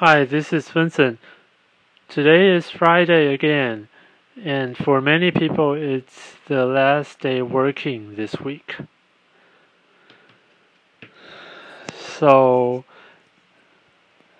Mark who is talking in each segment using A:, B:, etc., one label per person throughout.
A: Hi, this is Vincent. Today is Friday again, and for many people, it's the last day working this week. So,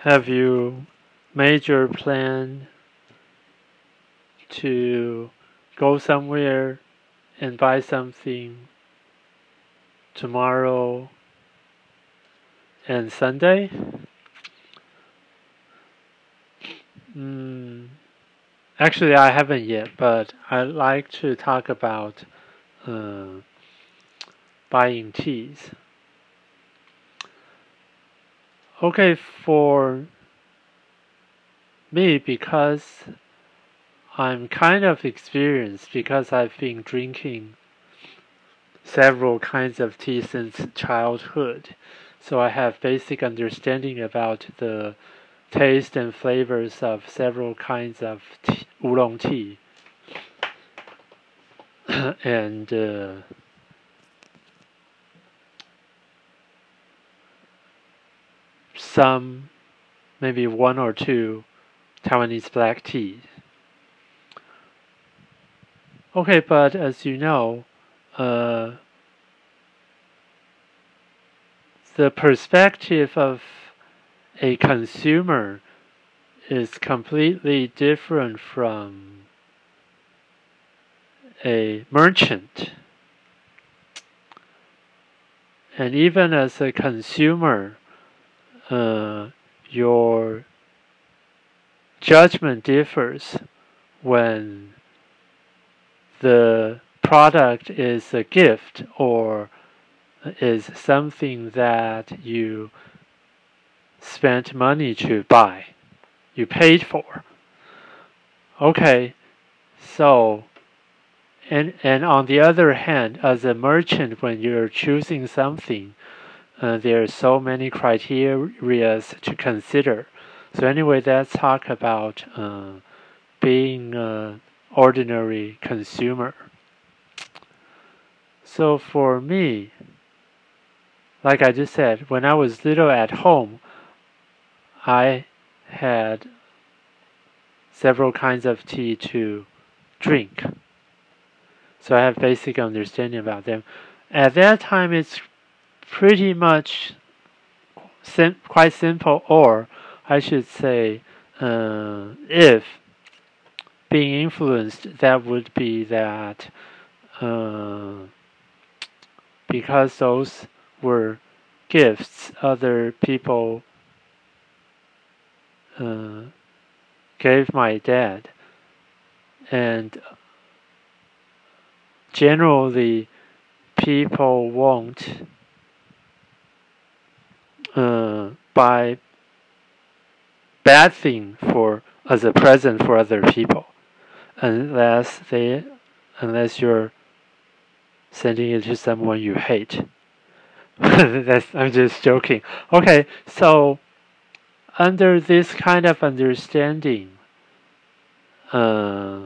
A: have you made your plan to go somewhere and buy something tomorrow and Sunday? Mm, actually, I haven't yet, but I like to talk about uh, buying teas. Okay, for me, because I'm kind of experienced because I've been drinking several kinds of tea since childhood. So I have basic understanding about the taste and flavors of several kinds of tea, oolong tea. and uh, some, maybe one or two Taiwanese black tea. Okay, but as you know, uh, the perspective of a consumer is completely different from a merchant. And even as a consumer, uh, your judgment differs when the product is a gift or is something that you spent money to buy, you paid for. Okay, so and and on the other hand, as a merchant, when you're choosing something, uh, there are so many criteria to consider. So anyway, let's talk about uh, being an ordinary consumer. So for me, like I just said, when I was little at home, I had several kinds of tea to drink. So I have basic understanding about them. At that time, it's pretty much sim quite simple, or I should say, uh, if being influenced, that would be that uh, because those were gifts other people uh, gave my dad, and generally people won't uh, buy bad thing for as a present for other people. Unless they unless you're sending it to someone you hate. That's, I'm just joking. Okay, so under this kind of understanding, uh,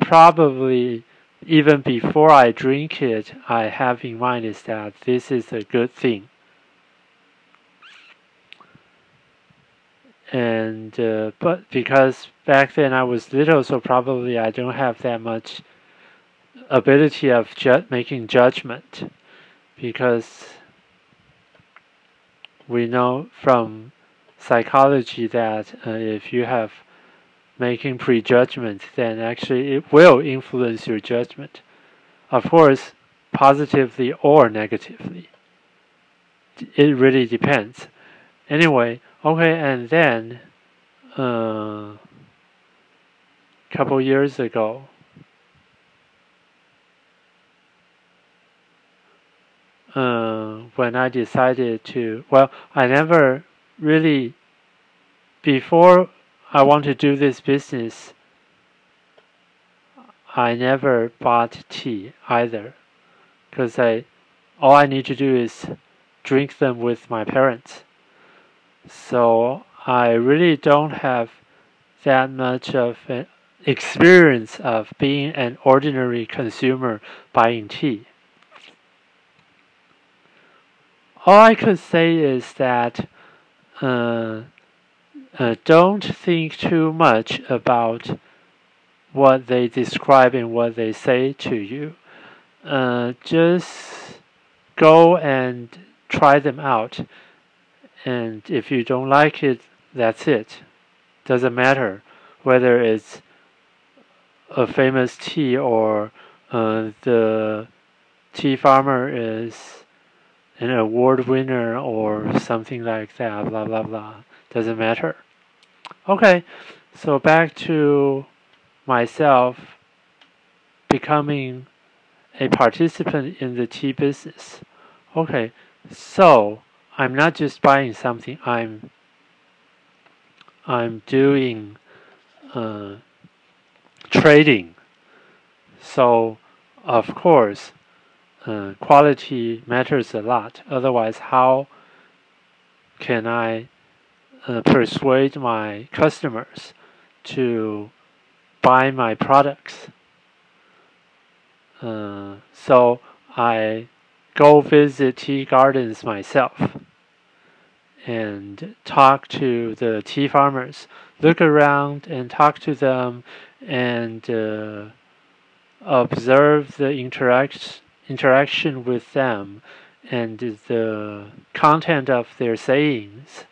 A: probably even before I drink it, I have in mind is that this is a good thing. And uh, but because back then I was little, so probably I don't have that much ability of ju making judgment because we know from psychology that uh, if you have making prejudgment, then actually it will influence your judgment. Of course, positively or negatively. It really depends. Anyway, okay, and then a uh, couple years ago, when I decided to, well, I never really, before I want to do this business, I never bought tea either, because I, all I need to do is drink them with my parents. So I really don't have that much of an experience of being an ordinary consumer buying tea. All I could say is that uh, uh, don't think too much about what they describe and what they say to you. Uh, just go and try them out. And if you don't like it, that's it. Doesn't matter whether it's a famous tea or uh, the tea farmer is an award winner or something like that, blah blah blah. Doesn't matter. Okay, so back to myself becoming a participant in the tea business. Okay, so I'm not just buying something, I'm I'm doing uh, trading. So, of course, uh, quality matters a lot. Otherwise, how can I uh, persuade my customers to buy my products? Uh, so I go visit tea gardens myself and talk to the tea farmers, look around and talk to them and uh, observe the interact interaction with them and the content of their sayings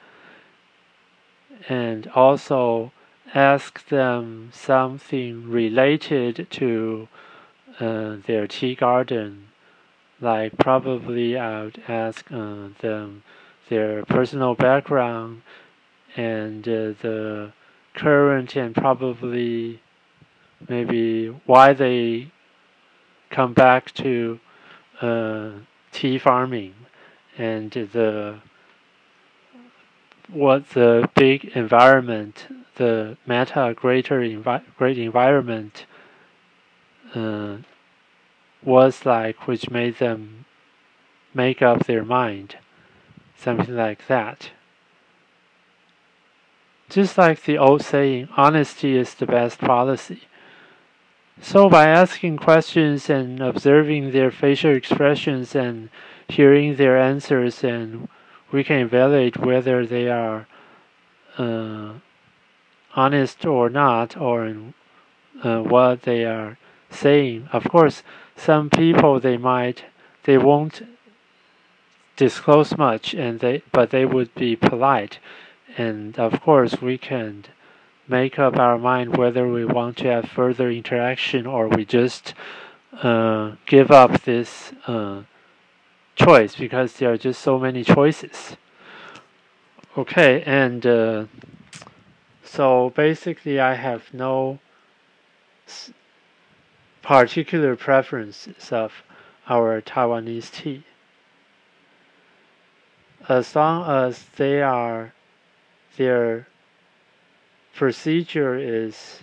A: and also ask them something related to uh, their tea garden like probably I would ask uh, them their personal background and uh, the current and probably maybe why they come back to uh, tea farming and the what the big environment, the meta greater envi- great environment uh, was like, which made them make up their mind, something like that. Just like the old saying, honesty is the best policy. So, by asking questions and observing their facial expressions and hearing their answers, and we can evaluate whether they are uh, honest or not, or uh, what they are saying. Of course, some people they might they won't disclose much, and they but they would be polite, and of course we can make up our mind whether we want to have further interaction or we just uh, give up this uh, choice because there are just so many choices. Okay, and uh, so basically, I have no particular preferences of our Taiwanese tea. As long as they are their procedure is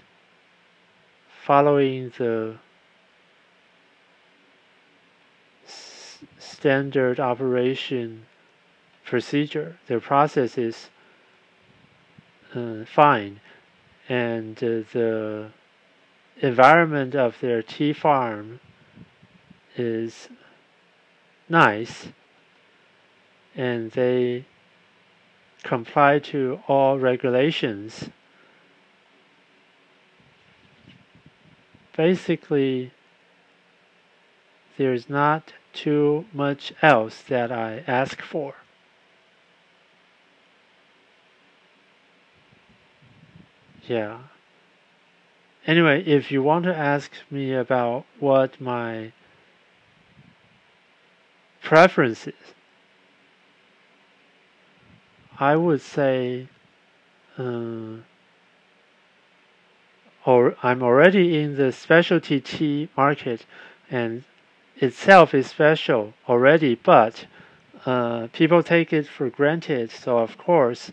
A: following the standard operation procedure. The process is uh, fine, and uh, the environment of their tea farm is nice, and they comply to all regulations basically there's not too much else that I ask for. Yeah. Anyway, if you want to ask me about what my preferences, I would say uh, or I'm already in the specialty tea market and itself is special already, but uh, people take it for granted. So of course,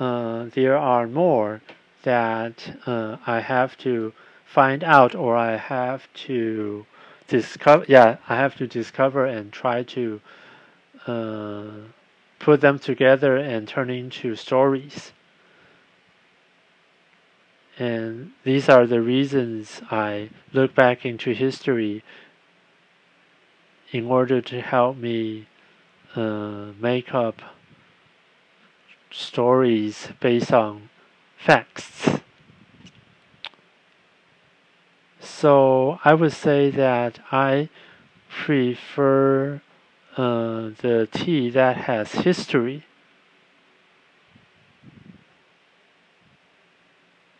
A: uh, there are more that uh, I have to find out or I have to discover. Yeah, I have to discover and try to uh, put them together and turn into stories. And these are the reasons I look back into history in order to help me uh, make up stories based on facts. So I would say that I prefer uh, the tea that has history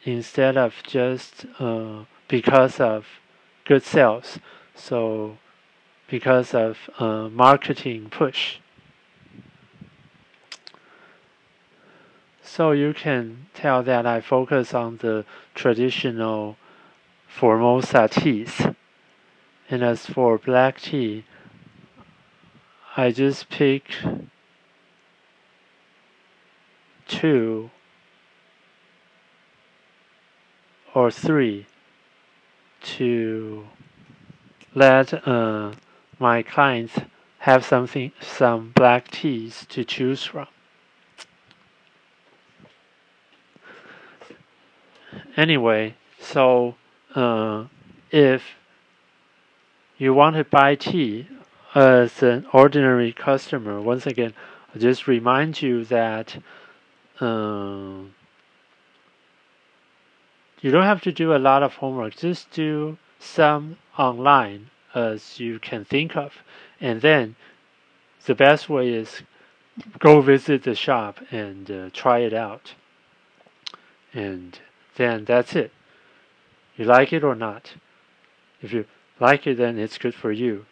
A: instead of just uh, because of good sales. So because of uh, marketing push. So you can tell that I focus on the traditional Formosa teas. And as for black tea, I just pick two or three to let uh, my clients have something some black teas to choose from. Anyway, so uh, if you want to buy tea as an ordinary customer, once again, I just remind you that um, you don't have to do a lot of homework. Just do some online as you can think of, and then the best way is go visit the shop and uh, try it out, and then that's it. You like it or not? If you like it, then it's good for you.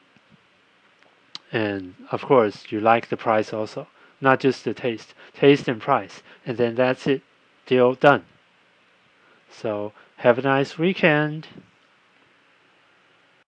A: And of course, you like the price also, not just the taste, taste and price. And then that's it, deal done. So have a nice weekend.